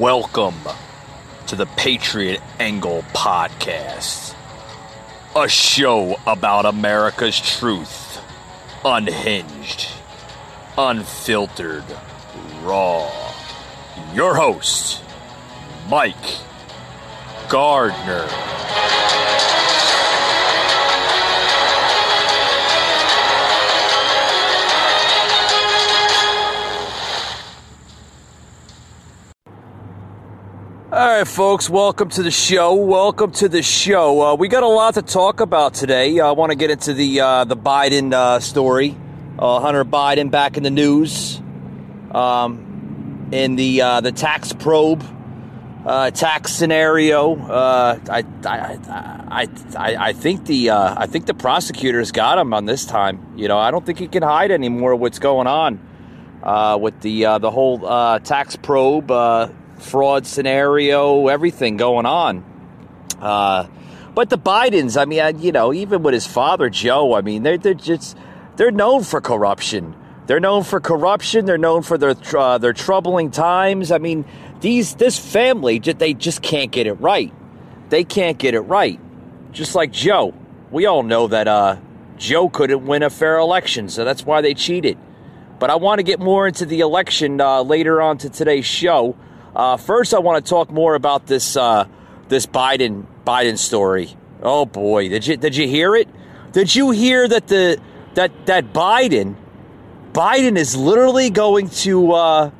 Welcome to the Patriot Angle Podcast, a show about America's truth, unhinged, unfiltered, raw. Your host, Mike Gardner. All right, folks, welcome to the show. Welcome to the show. Uh, we got a lot to talk about today. I want to get into the uh, the Biden uh, story. Uh, Hunter Biden back in the news um, in the uh, the tax probe uh, tax scenario. I, I, I, I think the I think the prosecutors got him on this time. You know, I don't think he can hide anymore what's going on with the the whole tax probe fraud scenario, everything going on. Uh, but the Bidens, I mean, you know, even with his father Joe, I mean, they're they're just they're known for corruption. They're known for corruption. They're known for their uh, their troubling times. I mean, these this family they just can't get it right. They can't get it right. Just like Joe, we all know that uh, Joe couldn't win a fair election, so that's why they cheated. But I want to get more into the election uh, later on to today's show. Uh, first, I want to talk more about this uh, this Biden Biden story. Oh boy, did you did you hear it? Did you hear that the that that Biden Biden is literally going to uh,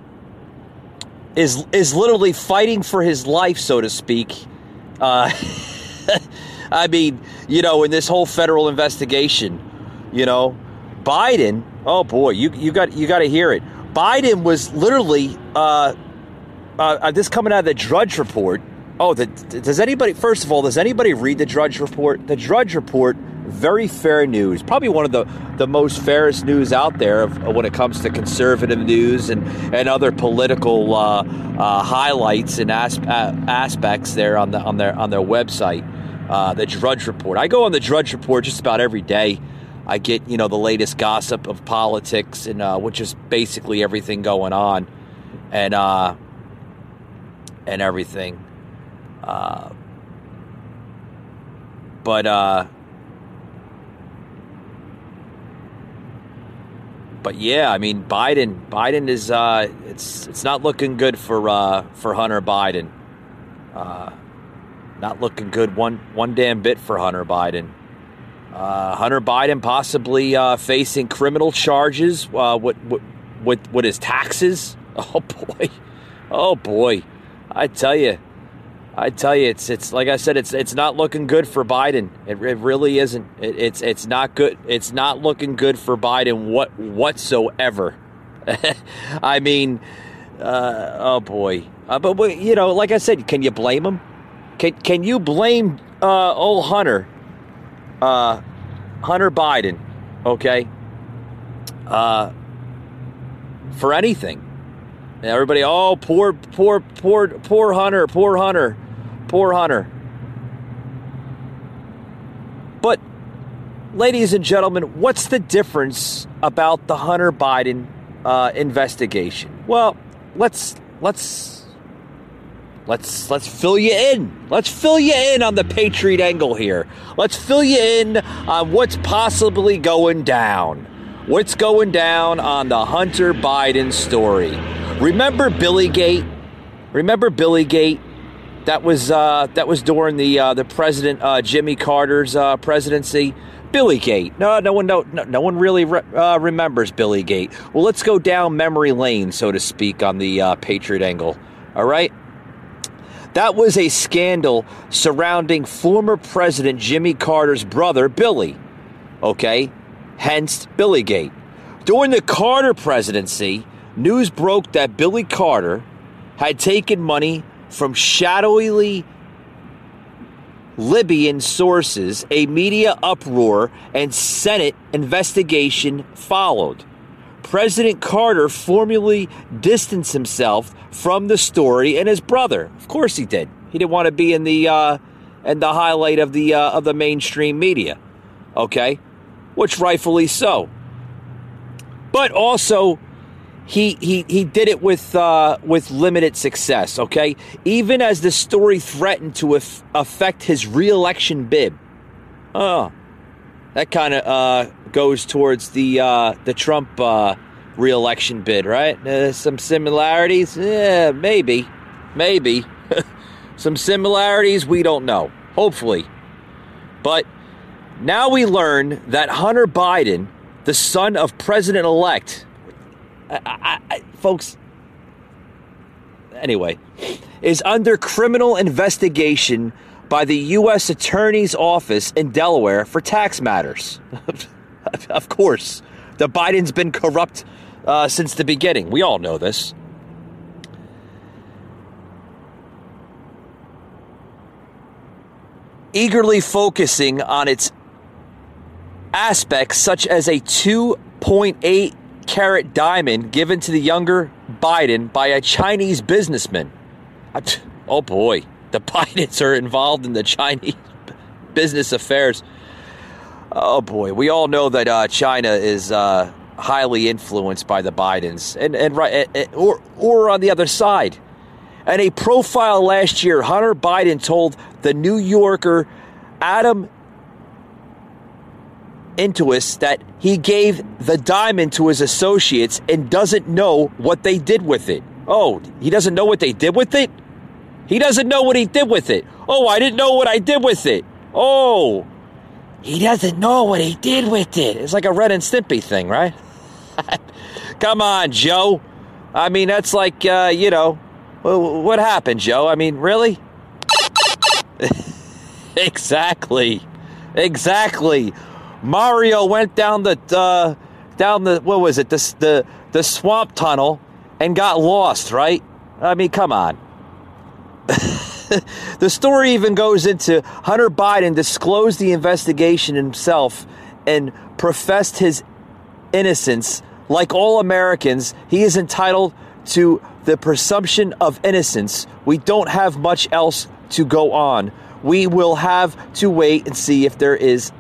is is literally fighting for his life, so to speak. Uh, I mean, you know, in this whole federal investigation, you know, Biden. Oh boy, you you got you got to hear it. Biden was literally uh, uh, uh, this coming out of the Drudge Report. Oh, the, does anybody? First of all, does anybody read the Drudge Report? The Drudge Report, very fair news. Probably one of the the most fairest news out there of, when it comes to conservative news and and other political uh, uh, highlights and as, aspects there on the on their on their website. Uh, the Drudge Report. I go on the Drudge Report just about every day. I get you know the latest gossip of politics and uh, which is basically everything going on, and uh, and everything. Uh, but uh, but yeah, I mean Biden. Biden is uh, it's it's not looking good for uh, for Hunter Biden. Uh, not looking good one one damn bit for Hunter Biden. Uh, Hunter Biden possibly uh, facing criminal charges. Uh, with, with with his taxes. Oh boy, oh boy. I tell you, I tell you, it's it's like I said, it's it's not looking good for Biden. It, it really isn't. It, it's it's not good. It's not looking good for Biden what whatsoever. I mean, uh, oh boy. Uh, but you know, like I said, can you blame him? Can can you blame uh, old Hunter, uh, Hunter Biden? Okay. Uh, for anything. Everybody, oh, poor, poor, poor, poor Hunter, poor Hunter, poor Hunter. But, ladies and gentlemen, what's the difference about the Hunter Biden uh, investigation? Well, let's let's let's let's fill you in. Let's fill you in on the Patriot angle here. Let's fill you in on what's possibly going down. What's going down on the Hunter Biden story? Remember Billy Gate? Remember Billy Gate? That was uh, that was during the uh, the President uh, Jimmy Carter's uh, presidency. Billy Gate. No, no one, no, no, no one really re- uh, remembers Billy Gate. Well, let's go down memory lane, so to speak, on the uh, Patriot angle. All right. That was a scandal surrounding former President Jimmy Carter's brother, Billy. Okay, hence Billy Gate. During the Carter presidency, news broke that Billy Carter had taken money from shadowily Libyan sources, a media uproar and Senate investigation followed. President Carter formally distanced himself from the story and his brother. Of course he did. He didn't want to be in the uh, in the highlight of the uh, of the mainstream media. Okay, which rightfully so. But also he he he did it with uh, with limited success. Okay, even as the story threatened to af- affect his reelection bid. Oh, that kind of uh, goes towards the uh, the Trump uh, reelection bid, right? Uh, some similarities, yeah, maybe, maybe. some similarities we don't know. Hopefully, but now we learn that Hunter Biden, the son of President elect I, I, folks, anyway, is under criminal investigation by the U.S. Attorney's Office in Delaware for tax matters. of course, the Biden's been corrupt uh, since the beginning. We all know this. Eagerly focusing on its aspects such as a 2.8 carat diamond given to the younger Biden by a Chinese businessman. Oh boy, the Bidens are involved in the Chinese business affairs. Oh boy, we all know that uh, China is uh, highly influenced by the Bidens, and and right, or or on the other side. And a profile last year, Hunter Biden told the New Yorker Adam Entous that he gave the diamond to his associates and doesn't know what they did with it. Oh, he doesn't know what they did with it? He doesn't know what he did with it. Oh, I didn't know what I did with it. Oh, he doesn't know what he did with it. It's like a Ren and Stimpy thing, right? Come on, Joe. I mean, that's like, uh, you know, what happened, Joe? I mean, really? exactly. Exactly. Mario went down the uh, down the what was it the, the the swamp tunnel and got lost, right? I mean, come on. the story even goes into Hunter Biden disclosed the investigation himself and professed his innocence. Like all Americans, he is entitled to the presumption of innocence. We don't have much else to go on. We will have to wait and see if there is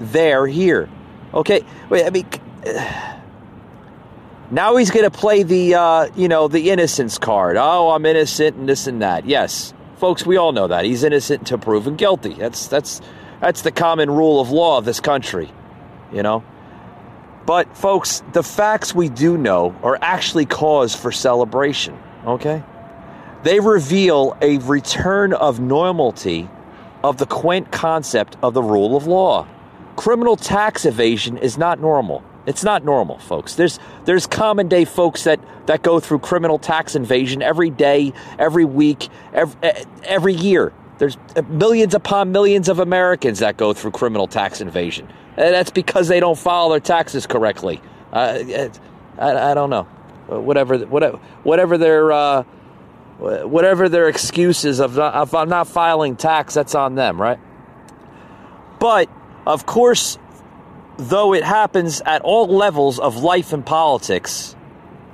there here. Okay, wait. I mean, now he's going to play the uh, you know the innocence card. Oh, I'm innocent and this and that. Yes, folks, we all know that he's innocent until proven guilty. That's that's that's the common rule of law of this country. You know. But, folks, the facts we do know are actually cause for celebration, okay? They reveal a return of normality of the quaint concept of the rule of law criminal tax evasion is not normal. It's not normal, folks. There's there's common day folks that that go through criminal tax evasion every day, every week, every, every year. There's millions upon millions of Americans that go through criminal tax evasion. And that's because they don't file their taxes correctly. Uh, I, I don't know. Whatever whatever whatever their uh, whatever their excuses of not, of not filing tax, that's on them, right? But of course, though it happens at all levels of life and politics,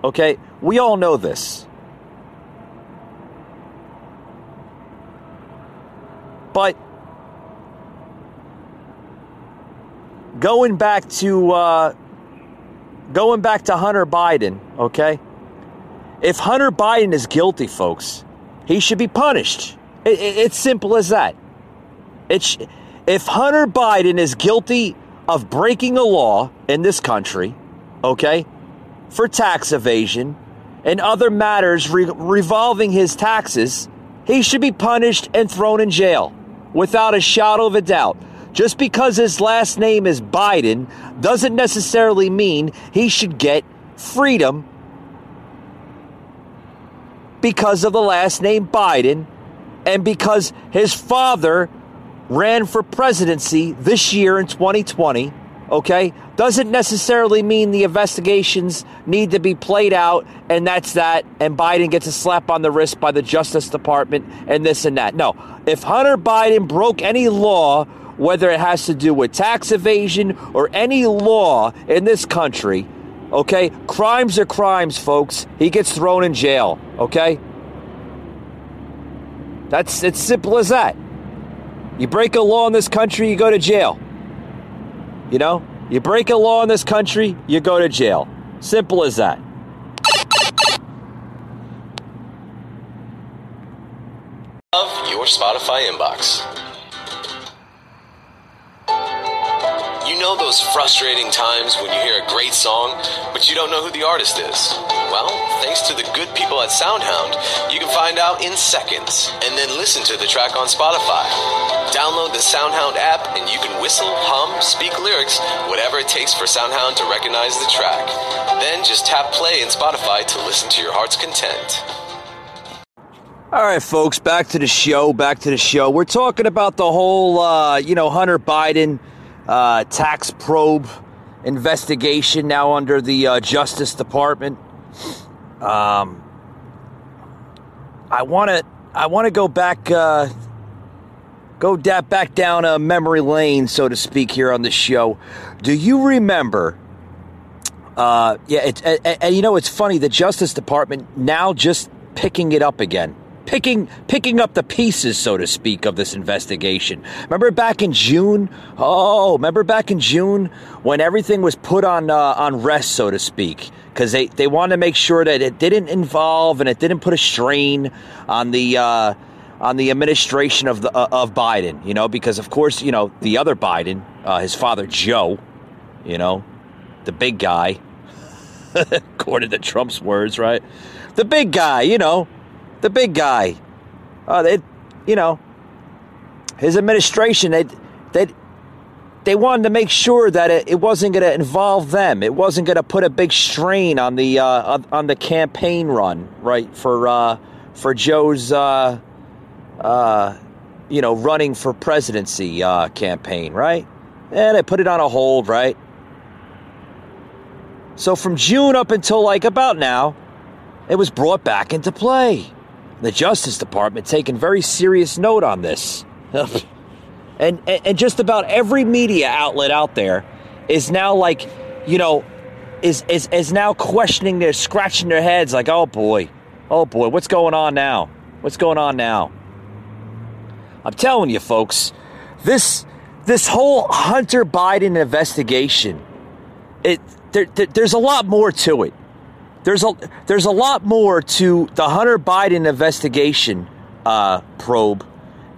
okay, we all know this. But going back to uh, going back to Hunter Biden, okay? If Hunter Biden is guilty, folks, he should be punished. It, it, it's simple as that. It's if Hunter Biden is guilty of breaking a law in this country, okay, for tax evasion and other matters re- revolving his taxes, he should be punished and thrown in jail without a shadow of a doubt. Just because his last name is Biden doesn't necessarily mean he should get freedom because of the last name Biden and because his father ran for presidency this year in 2020, okay, doesn't necessarily mean the investigations need to be played out and that's that, and Biden gets a slap on the wrist by the Justice Department and this and that. No, if Hunter Biden broke any law, whether it has to do with tax evasion or any law in this country, okay, crimes are crimes, folks. He gets thrown in jail, okay? That's it's simple as that. You break a law in this country, you go to jail. You know, you break a law in this country, you go to jail. Simple as that. Of your Spotify inbox. Know those frustrating times when you hear a great song, but you don't know who the artist is? Well, thanks to the good people at Soundhound, you can find out in seconds and then listen to the track on Spotify. Download the Soundhound app and you can whistle, hum, speak lyrics, whatever it takes for Soundhound to recognize the track. Then just tap play in Spotify to listen to your heart's content. All right, folks, back to the show. Back to the show. We're talking about the whole, uh, you know, Hunter Biden uh, tax probe investigation now under the uh, Justice Department. Um, I want to, I want to go back, uh, go da- back down a memory lane, so to speak, here on the show. Do you remember? Uh, yeah, it, and, and you know it's funny. The Justice Department now just picking it up again picking picking up the pieces, so to speak, of this investigation. Remember back in June? Oh, remember back in June when everything was put on uh, on rest, so to speak, because they they wanted to make sure that it didn't involve and it didn't put a strain on the. Uh, on the administration of the uh, of Biden, you know, because of course, you know, the other Biden, uh, his father Joe, you know, the big guy, according to Trump's words, right? The big guy, you know, the big guy. Uh, they, you know, his administration, they, they, they wanted to make sure that it, it wasn't going to involve them. It wasn't going to put a big strain on the uh, on the campaign run, right? For uh, for Joe's, uh, uh, you know, running for presidency uh, campaign, right? And they put it on a hold, right? So from June up until like about now, it was brought back into play the Justice Department taking very serious note on this. and, and just about every media outlet out there is now like, you know, is, is, is now questioning their scratching their heads like, oh boy, oh boy, what's going on now? What's going on now? I'm telling you, folks, this this whole Hunter Biden investigation, it there, there, there's a lot more to it there's a there's a lot more to the Hunter Biden investigation uh, probe,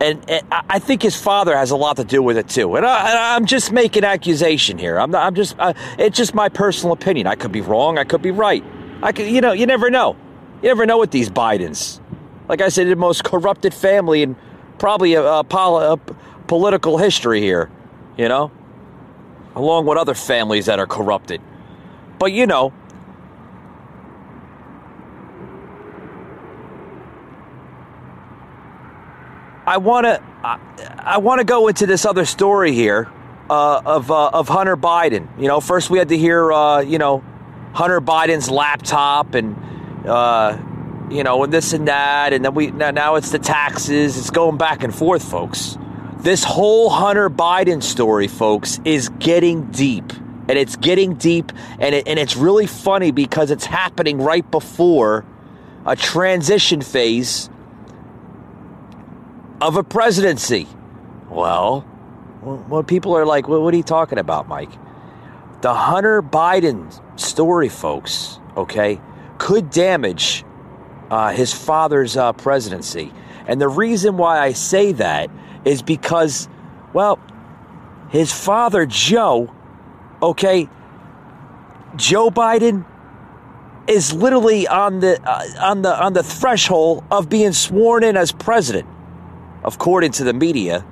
and, and, I think his father has a lot to do with it too. And, I, am just making accusation here. I'm not, I'm just uh, it's just my personal opinion. I could be wrong. I could be right. I could you know you never know. You never know with these Bidens. Like I said, the most corrupted family in probably a, a, pol- a political history here. You know, along with other families that are corrupted. But you know, I want to I, I want to go into this other story here uh, of uh, of Hunter Biden. You know, first we had to hear uh, you know Hunter Biden's laptop and uh, you know and this and that, and then we now, now it's the taxes. It's going back and forth, folks. This whole Hunter Biden story, folks, is getting deep. And it's getting deep, and, it, and it's really funny because it's happening right before a transition phase of a presidency. Well, when people are like, well, what are you talking about, Mike? The Hunter Biden story, folks, okay, could damage uh, his father's uh, presidency. And the reason why I say that is because, well, his father, Joe, okay, Joe Biden is literally on the uh, on the on the threshold of being sworn in as president according to the media,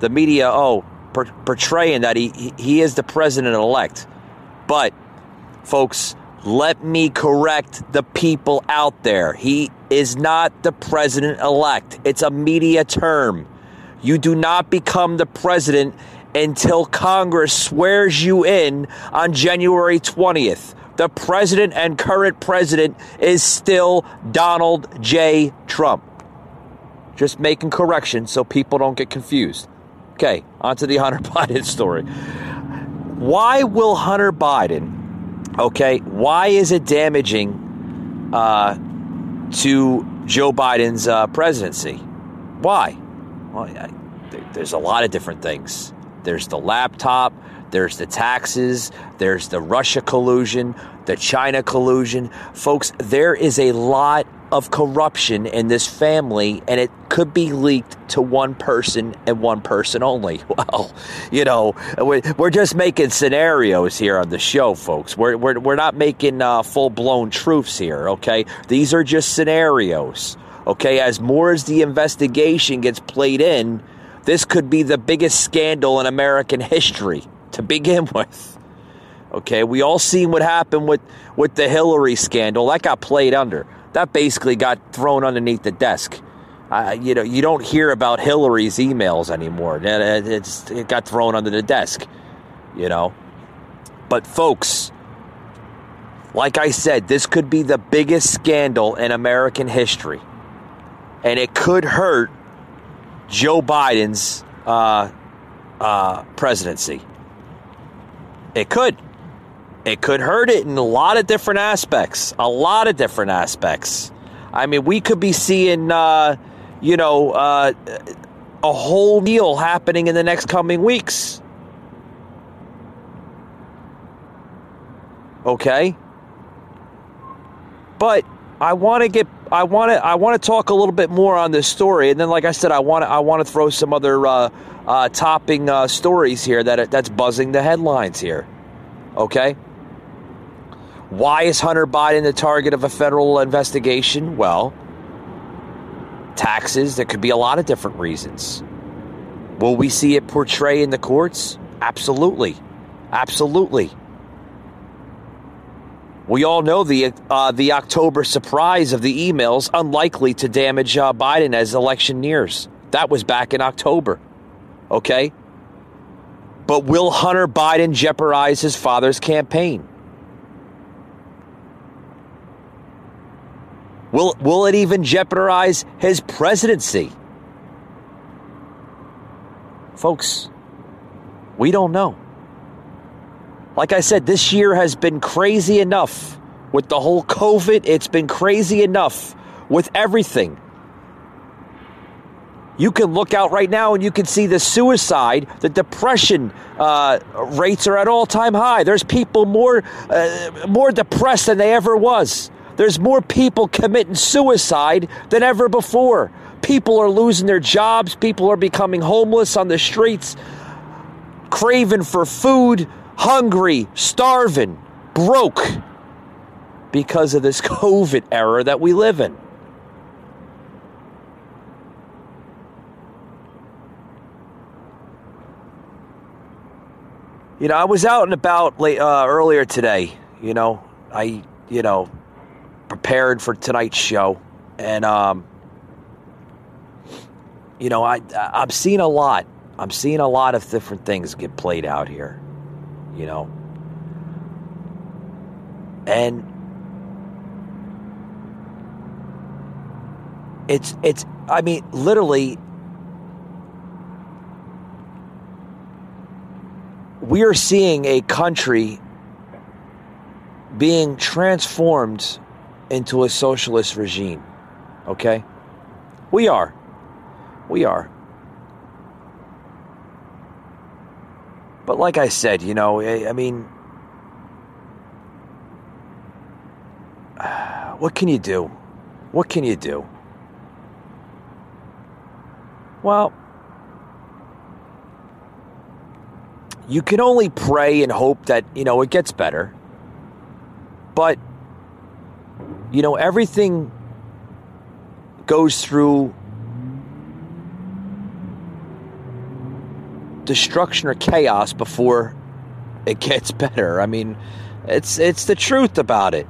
the media, oh, per- portraying that he, he is the president elect. But, folks, let me correct the people out there. He is not the president elect, it's a media term. You do not become the president until Congress swears you in on January 20th. The president and current president is still Donald J. Trump. Just making corrections so people don't get confused. Okay, on to the Hunter Biden story. Why will Hunter Biden, okay, why is it damaging uh, to Joe Biden's uh, presidency? Why? Well, I, there's a lot of different things. There's the laptop, there's the taxes, there's the Russia collusion, the China collusion. Folks, there is a lot of corruption in this family, and it could be leaked to one person and one person only. Well, you know, we're just making scenarios here on the show, folks. We're, we're, we're not making uh, full blown truths here, okay? These are just scenarios, okay? As more as the investigation gets played in, this could be the biggest scandal in American history to begin with. Okay, we all seen what happened with, with the Hillary scandal. That got played under that basically got thrown underneath the desk. Uh, you know, you don't hear about Hillary's emails anymore. It, it got thrown under the desk, you know. But, folks, like I said, this could be the biggest scandal in American history. And it could hurt Joe Biden's uh, uh, presidency. It could. It could hurt it in a lot of different aspects. A lot of different aspects. I mean, we could be seeing, uh, you know, uh, a whole deal happening in the next coming weeks. Okay? But I want to get I want to I want to talk a little bit more on this story, and then, like I said, I want to I want to throw some other uh, uh, topping uh, stories here that that's buzzing the headlines here. Okay. Why is Hunter Biden the target of a federal investigation? Well, taxes. There could be a lot of different reasons. Will we see it portray in the courts? Absolutely. Absolutely. We all know the uh, the October surprise of the emails unlikely to damage uh, Biden as election nears. That was back in October. Okay? But will Hunter Biden jeopardize his father's campaign? Will, will it even jeopardize his presidency? Folks, we don't know. Like I said, this year has been crazy enough with the whole COVID. It's been crazy enough with everything. You can look out right now and you can see the suicide, the depression uh, rates are at all time high. There's people more uh, more depressed than they ever was. There's more people committing suicide than ever before. People are losing their jobs. People are becoming homeless on the streets, craving for food, hungry, starving, broke because of this COVID era that we live in. You know, I was out and about late, uh, earlier today. You know, I, you know, prepared for tonight's show, and um, you know, I I'm seeing a lot. I'm seeing a lot of different things get played out here. You know, and it's it's. I mean, literally. We are seeing a country being transformed into a socialist regime. Okay? We are. We are. But like I said, you know, I, I mean, what can you do? What can you do? Well, you can only pray and hope that, you know, it gets better. But you know, everything goes through destruction or chaos before it gets better. I mean, it's it's the truth about it.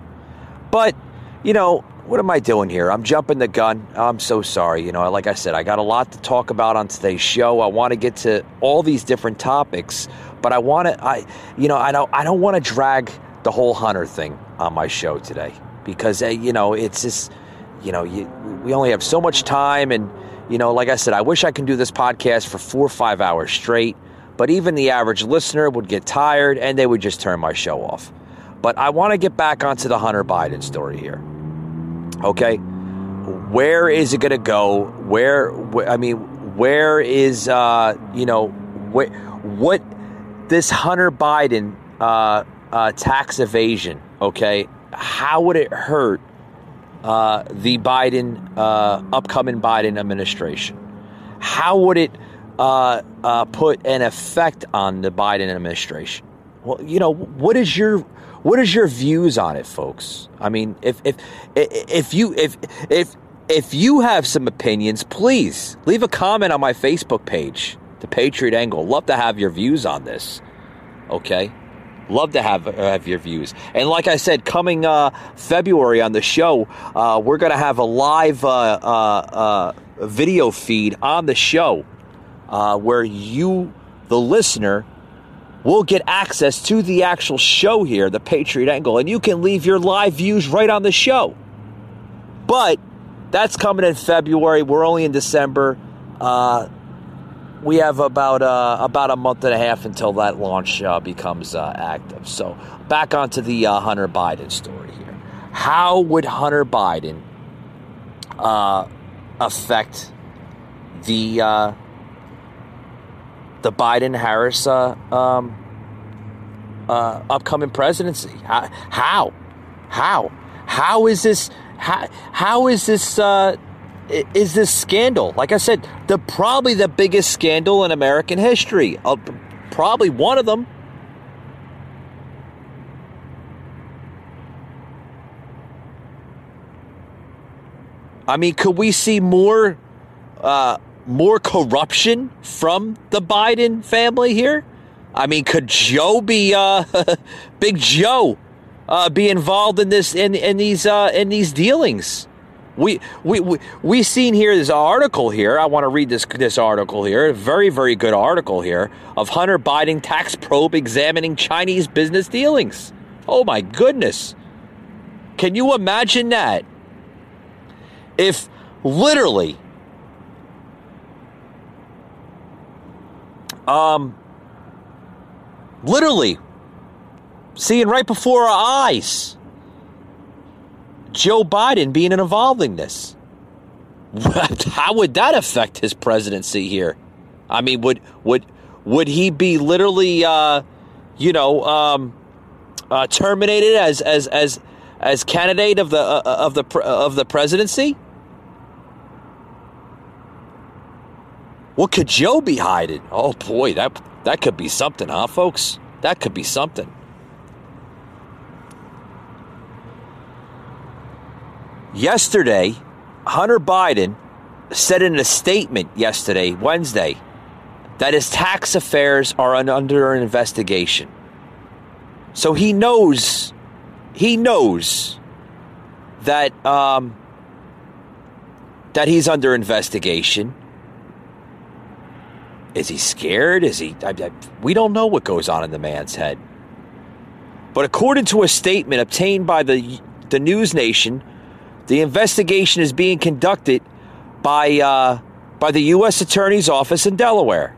But, you know, what am I doing here? I'm jumping the gun. I'm so sorry. You know, like I said, I got a lot to talk about on today's show. I want to get to all these different topics, but I want to I you know, I don't I don't want to drag the whole hunter thing on my show today because uh, you know it's just you know you, we only have so much time and you know like i said i wish i can do this podcast for four or five hours straight but even the average listener would get tired and they would just turn my show off. But i want to get back onto the hunter biden story here okay? Where is it going to go? Where, i mean where is uh you know what what this hunter biden uh, uh tax evasion okay how would it hurt uh, the Biden, uh, upcoming Biden administration? How would it uh, uh, put an effect on the Biden administration? Well, you know, what is your what is your views on it, folks? I mean, if if if you if if if you have some opinions, please leave a comment on my Facebook page, The Patriot Angle. Love to have your views on this. Okay? Love to have have your views. And like I said, coming uh, February on the show, uh, we're going to have a live uh, uh, uh, video feed on the show uh, where you, the listener, will get access to the actual show here, the Patriot Angle, and you can leave your live views right on the show. But that's coming in February. We're only in December. We have about uh, about a month and a half until that launch uh, becomes uh, active. So back onto the uh, Hunter Biden story here. How would Hunter Biden uh, affect the uh, the Biden Harris um, upcoming presidency? How, how how how is this? How, how is this? Is this scandal? Like I said, the probably the biggest scandal in American history. Uh, probably one of them. I mean, could we see more uh, more corruption from the Biden family here? I mean, could Joe be uh, Big Joe uh, be involved in this in in these uh, in these dealings? We, we, we, we seen here this article here. I want to read this, this article here. Very, very good article here of Hunter Biden tax probe examining Chinese business dealings. Oh my goodness. Can you imagine that? If literally, um, literally, seeing right before our eyes, Joe Biden being involved in this. How would that affect his presidency here? I mean, would would would he be literally, uh, you know, um, uh, terminated as as as as candidate of the uh, of the of the presidency? What could Joe be hiding? Oh boy, that that could be something, huh, folks? That could be something. Yesterday, Hunter Biden said in a statement yesterday, Wednesday, that his tax affairs are under investigation. So he knows, he knows that um, that he's under investigation. Is he scared? Is he? I, I, we don't know what goes on in the man's head. But according to a statement obtained by the the News Nation the investigation is being conducted by, uh, by the U.S. Attorney's Office in Delaware.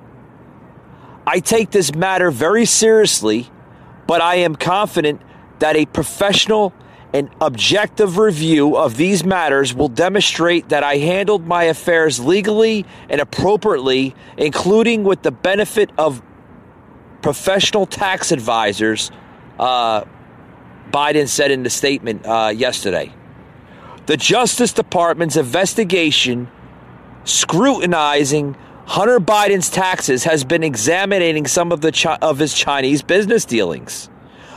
I take this matter very seriously, but I am confident that a professional and objective review of these matters will demonstrate that I handled my affairs legally and appropriately, including with the benefit of professional tax advisors, uh, Biden said in the statement uh, yesterday. The Justice Department's investigation scrutinizing Hunter Biden's taxes has been examining some of the Chi- of his Chinese business dealings.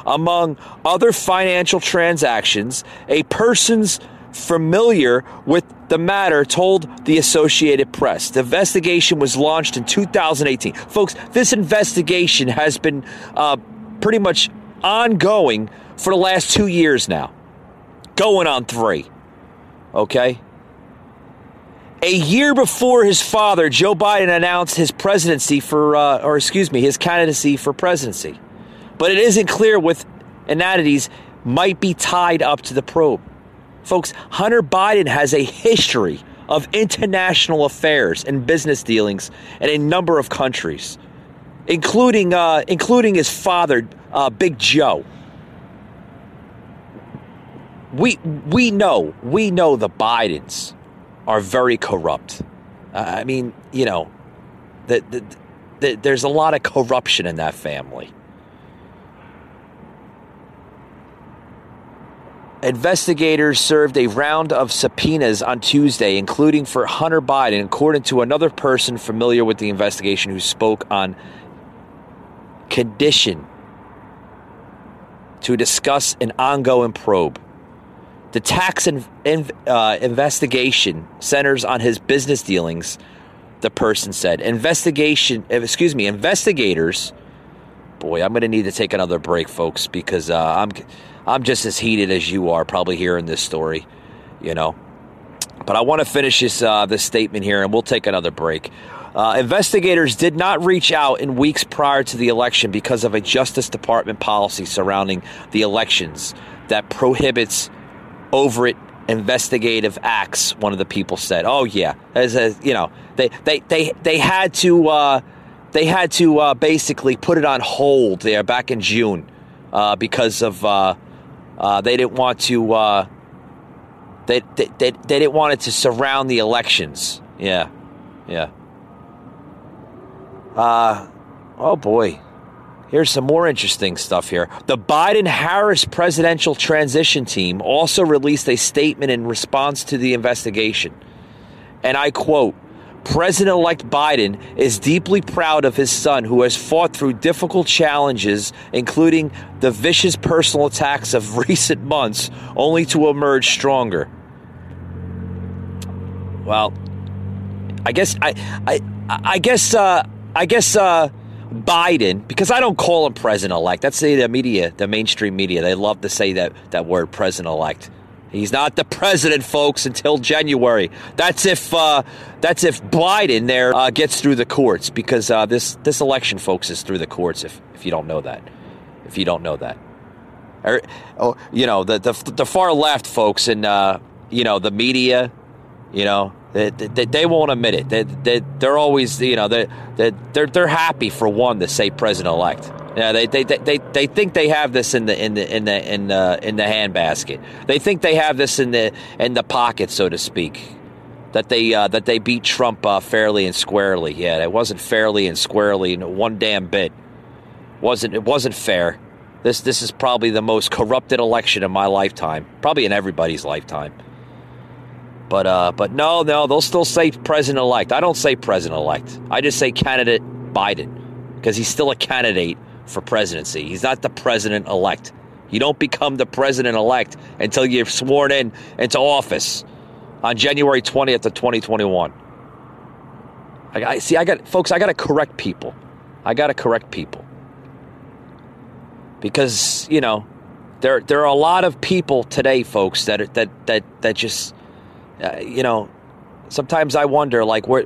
Among other financial transactions, a person's familiar with the matter told the Associated Press. The investigation was launched in 2018. Folks, this investigation has been uh, pretty much ongoing for the last two years now, going on three. Okay? A year before his father, Joe Biden announced his presidency for, uh, or excuse me, his candidacy for presidency. But it isn't clear with entities might be tied up to the probe. Folks, Hunter Biden has a history of international affairs and business dealings in a number of countries, including uh, including his father, uh, Big Joe we we know we know the Bidens are very corrupt. Uh, I mean, you know, the, the, the, there's a lot of corruption in that family. Investigators served a round of subpoenas on Tuesday, including for Hunter Biden, according to another person familiar with the investigation who spoke on condition to discuss an ongoing probe. The tax in, in, uh, investigation centers on his business dealings, the person said. Investigation, excuse me, investigators. Boy, I'm going to need to take another break, folks, because uh, I'm I'm just as heated as you are, probably hearing this story, you know. But I want to finish this uh, this statement here, and we'll take another break. Uh, investigators did not reach out in weeks prior to the election because of a Justice Department policy surrounding the elections that prohibits overt investigative acts. One of the people said, "Oh yeah, as a, you know, they they they they had to uh, they had to uh, basically put it on hold there back in June uh, because of." Uh, uh, they didn't want to. Uh, they, they, they, they didn't want it to surround the elections. Yeah, yeah. Uh, oh boy. Here's some more interesting stuff here. The Biden Harris presidential transition team also released a statement in response to the investigation. And I quote President elect Biden is deeply proud of his son who has fought through difficult challenges, including the vicious personal attacks of recent months, only to emerge stronger. Well, I guess I I I guess uh, I guess uh, Biden because I don't call him president elect. That's the, media, the mainstream media. They love to say that that word president elect. He's not the president, folks, until January. That's if uh, that's if Biden there uh, gets through the courts, because uh, this this election, folks, is through the courts. If if you don't know that, if you don't know that, or, oh, you know the, the the far left, folks, and uh, you know the media, you know they, they, they won't admit it. They, they they're always you know they they're they're happy for one to say president elect. Yeah, they, they, they, they think they have this in the in the in the in the in the handbasket. They think they have this in the in the pocket, so to speak. That they uh, that they beat Trump uh, fairly and squarely. Yeah, it wasn't fairly and squarely one damn bit. wasn't It wasn't fair. This this is probably the most corrupted election in my lifetime, probably in everybody's lifetime. But uh, but no, no, they'll still say president elect. I don't say president elect. I just say candidate Biden because he's still a candidate for presidency. He's not the president elect. You don't become the president elect until you're sworn in into office on January 20th of 2021. I, I see I got folks, I got to correct people. I got to correct people. Because, you know, there there are a lot of people today, folks, that that that that just uh, you know, sometimes I wonder like where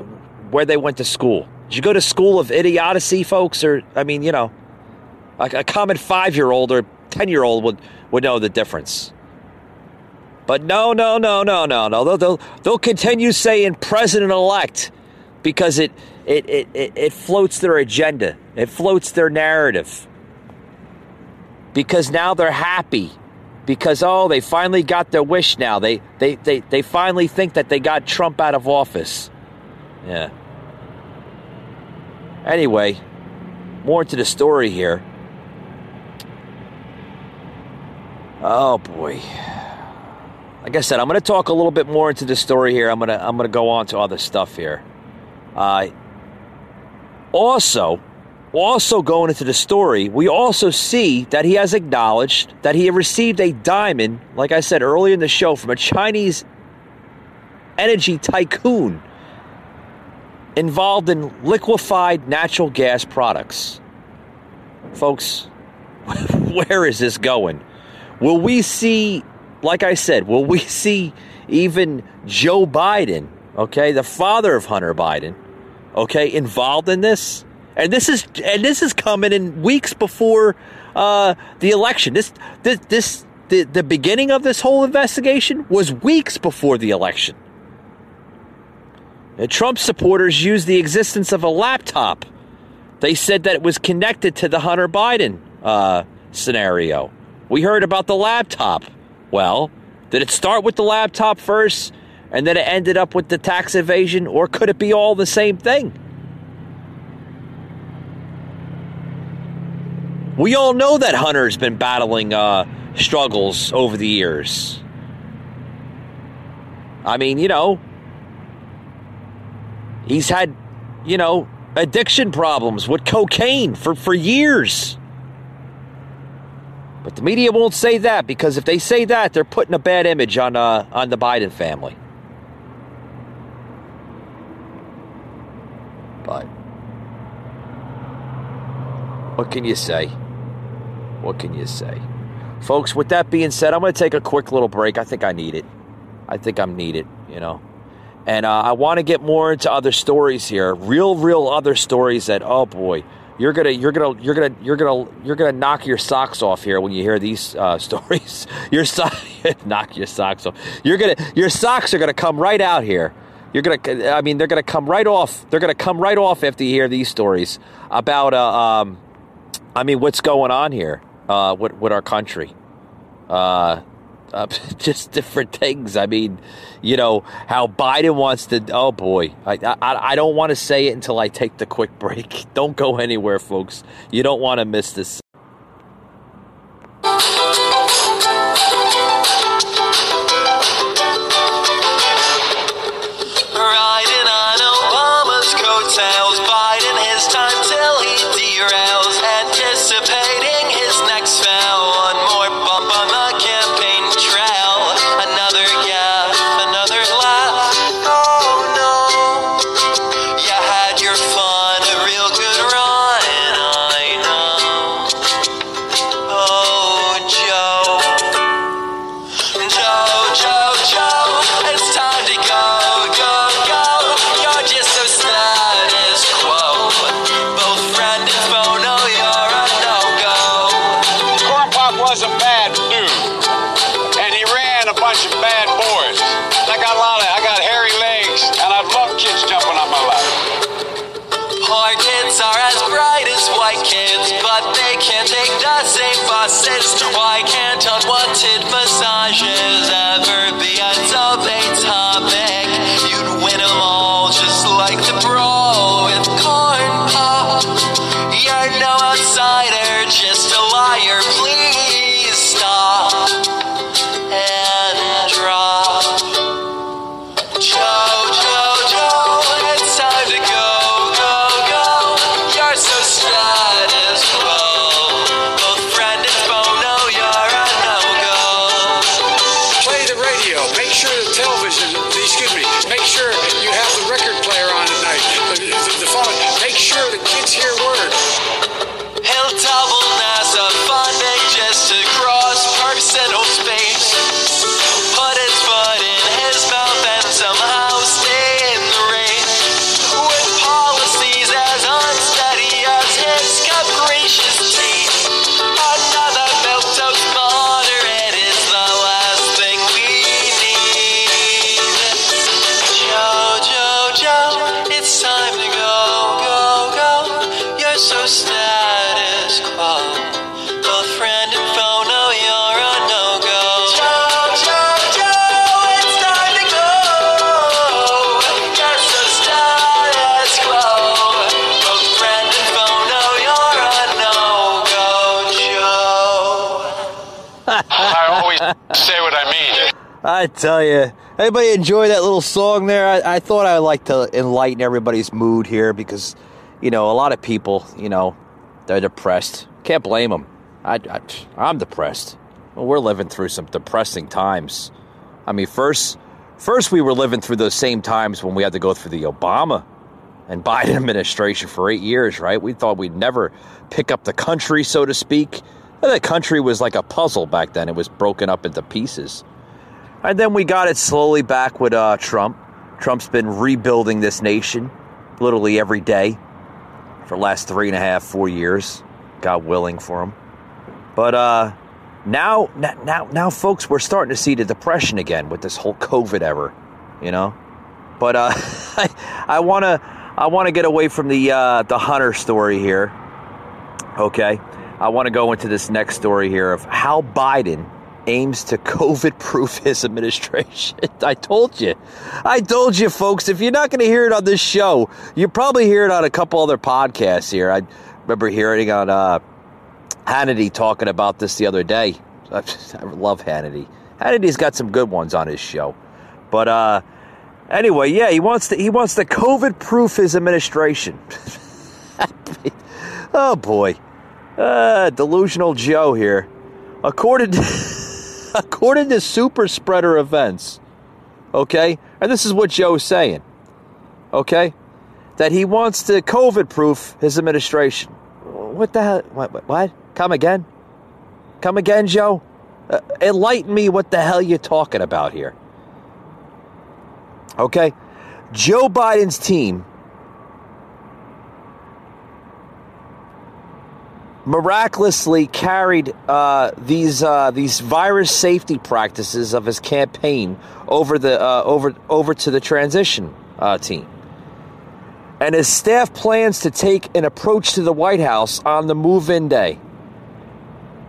where they went to school. Did you go to school of idiocy, folks or I mean, you know, a, a common five year old or 10 year old would, would know the difference. But no, no, no, no, no, no. They'll, they'll, they'll continue saying president elect because it, it, it, it, it floats their agenda, it floats their narrative. Because now they're happy. Because, oh, they finally got their wish now. They, they, they, they finally think that they got Trump out of office. Yeah. Anyway, more into the story here. Oh boy. Like I said, I'm to talk a little bit more into the story here. I'm to I'm to go on to other stuff here. Uh, also, also going into the story, we also see that he has acknowledged that he received a diamond, like I said earlier in the show, from a Chinese energy tycoon involved in liquefied natural gas products. Folks, where is this going? Will we see, like I said, will we see even Joe Biden, okay, the father of Hunter Biden, okay, involved in this? And this is and this is coming in weeks before uh, the election. This this this the, the beginning of this whole investigation was weeks before the election. And Trump supporters used the existence of a laptop. They said that it was connected to the Hunter Biden uh, scenario. We heard about the laptop. Well, did it start with the laptop first and then it ended up with the tax evasion, or could it be all the same thing? We all know that Hunter's been battling uh, struggles over the years. I mean, you know, he's had, you know, addiction problems with cocaine for, for years. But the media won't say that because if they say that, they're putting a bad image on uh, on the Biden family. But what can you say? What can you say? Folks, with that being said, I'm going to take a quick little break. I think I need it. I think I'm needed, you know. And uh, I want to get more into other stories here, real, real other stories that, oh boy, you're gonna, you're gonna, you're gonna, you're gonna, you're gonna knock your socks off here when you hear these uh, stories. Your so- knock your socks off. You're gonna, your socks are gonna come right out here. You're gonna, I mean, they're gonna come right off. They're gonna come right off after you hear these stories about, uh, um, I mean, what's going on here uh, with with our country. Uh, uh, just different things. I mean, you know how Biden wants to. Oh boy, I I, I don't want to say it until I take the quick break. Don't go anywhere, folks. You don't want to miss this. Riding on Obama's coattails, I tell you, anybody enjoy that little song there? I, I thought I would like to enlighten everybody's mood here because, you know, a lot of people, you know, they're depressed. Can't blame them. I, I, I'm depressed. Well, we're living through some depressing times. I mean, first, first we were living through those same times when we had to go through the Obama and Biden administration for eight years, right? We thought we'd never pick up the country, so to speak. The country was like a puzzle back then. It was broken up into pieces. And then we got it slowly back with uh, Trump. Trump's been rebuilding this nation literally every day for the last three and a half, four years. God willing for him. But uh, now, now, now, folks, we're starting to see the depression again with this whole COVID ever, you know. But uh, I, want to, I want to get away from the uh, the Hunter story here. Okay, I want to go into this next story here of how Biden aims to COVID proof his administration. I told you. I told you, folks. If you're not going to hear it on this show, you probably hear it on a couple other podcasts here. I remember hearing on uh, Hannity talking about this the other day. I, I love Hannity. Hannity's got some good ones on his show. But uh, anyway, yeah, he wants to he wants to COVID proof his administration. oh boy, uh, delusional Joe here. According to, according to super spreader events, okay, and this is what Joe's saying, okay, that he wants to COVID proof his administration. What the hell? What? what? Come again? Come again, Joe? Uh, enlighten me what the hell you're talking about here. Okay? Joe Biden's team miraculously carried uh, these uh, these virus safety practices of his campaign over the uh, over over to the transition uh, team, and his staff plans to take an approach to the White House on the move-in day,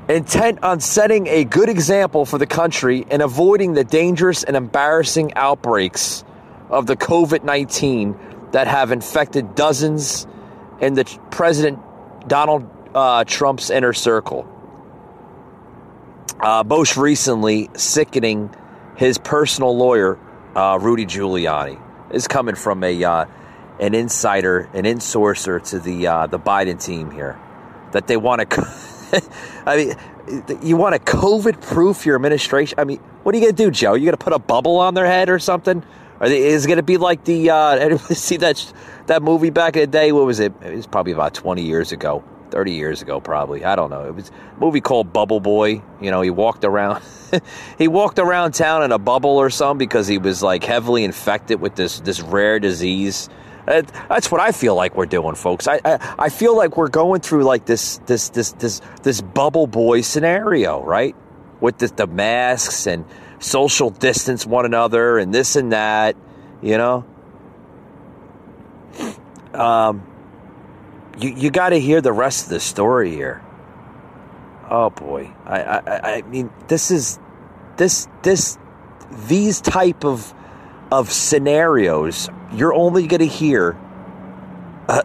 intent on setting a good example for the country and avoiding the dangerous and embarrassing outbreaks of the COVID nineteen that have infected dozens in the President Donald uh, Trump's inner circle. Uh, most recently, sickening his personal lawyer, uh, Rudy Giuliani, is coming from a uh, an insider, an insourcer to the uh, the Biden team here, that they want to. I mean, you want to COVID proof your administration? I mean, what are you gonna do, Joe? Are You gonna put a bubble on their head or something? Are they, is it gonna be like the? Uh, anybody see that that movie back in the day? What was it? It was probably about twenty years ago 30 years ago probably i don't know it was a movie called bubble boy you know he walked around he walked around town in a bubble or something because he was like heavily infected with this this rare disease that's what I feel like we're doing, folks. I, I, I feel like we're going through like this this this this this bubble boy scenario, right? With the, the masks and social distance one another and this and that, you know. Um, you you got to hear the rest of the story here. Oh boy, I, I I mean this is this this these type of of scenarios you're only going to hear uh,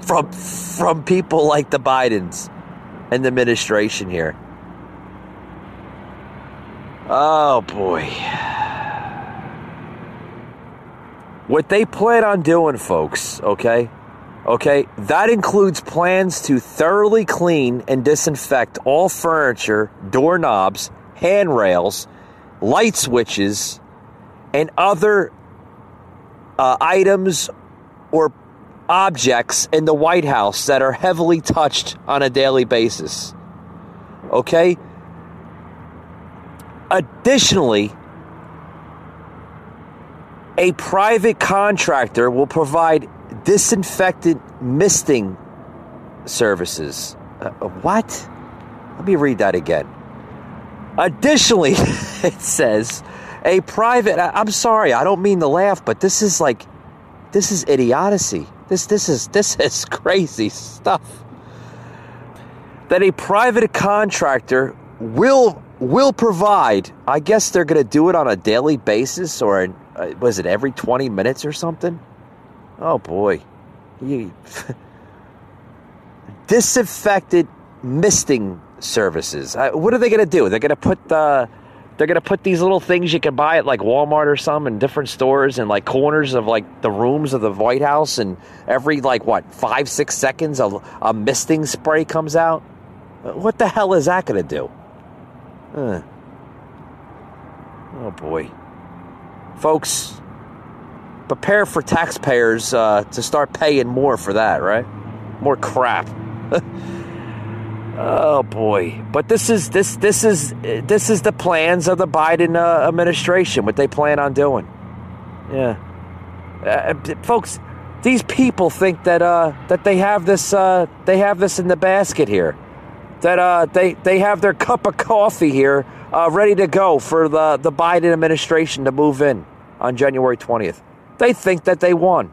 from from people like the Bidens and the administration here. Oh boy. What they plan on doing, folks, okay? Okay, that includes plans to thoroughly clean and disinfect all furniture, doorknobs, handrails, light switches, and other uh, items or objects in the White House that are heavily touched on a daily basis. Okay? Additionally, a private contractor will provide disinfectant misting services. Uh, what? Let me read that again. Additionally, it says a private. I'm sorry, I don't mean to laugh, but this is like, this is idiocy. This this is this is crazy stuff. That a private contractor will will provide. I guess they're going to do it on a daily basis, or uh, was it every 20 minutes or something? Oh boy, you disinfected misting services. Uh, what are they going to do? They're going to put the they're gonna put these little things you can buy at like Walmart or some in different stores and like corners of like the rooms of the White House, and every like what five six seconds a, a misting spray comes out. What the hell is that gonna do? Uh. Oh boy, folks, prepare for taxpayers uh, to start paying more for that, right? More crap. Oh boy! But this is this this is this is the plans of the Biden uh, administration. What they plan on doing? Yeah, uh, folks. These people think that uh, that they have this uh, they have this in the basket here. That uh, they they have their cup of coffee here, uh, ready to go for the the Biden administration to move in on January twentieth. They think that they won.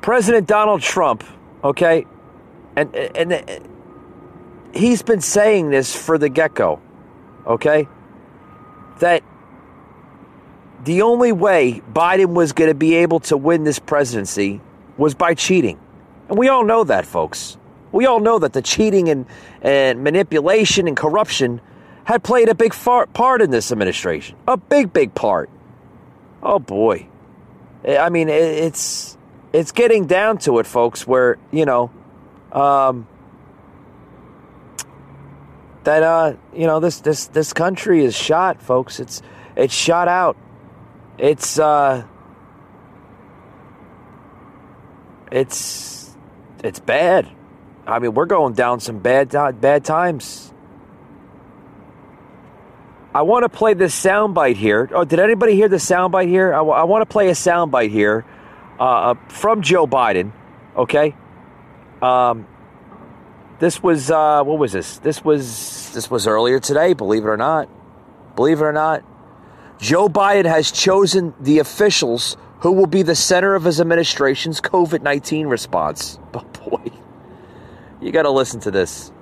President Donald Trump, okay, and and he's been saying this for the get go, okay, that the only way Biden was going to be able to win this presidency was by cheating. And we all know that, folks. We all know that the cheating and, and manipulation and corruption had played a big far, part in this administration. A big, big part. Oh boy. I mean, it, it's it's getting down to it, folks, where, you know, um, that uh, you know, this this this country is shot, folks. It's it's shot out. It's uh it's it's bad. I mean, we're going down some bad bad times. I want to play this soundbite here. Oh, did anybody hear the soundbite here? I, w- I want to play a soundbite here uh, from Joe Biden. Okay. Um, this was uh, what was this? This was this was earlier today. Believe it or not. Believe it or not, Joe Biden has chosen the officials who will be the center of his administration's COVID nineteen response. Oh boy, you got to listen to this.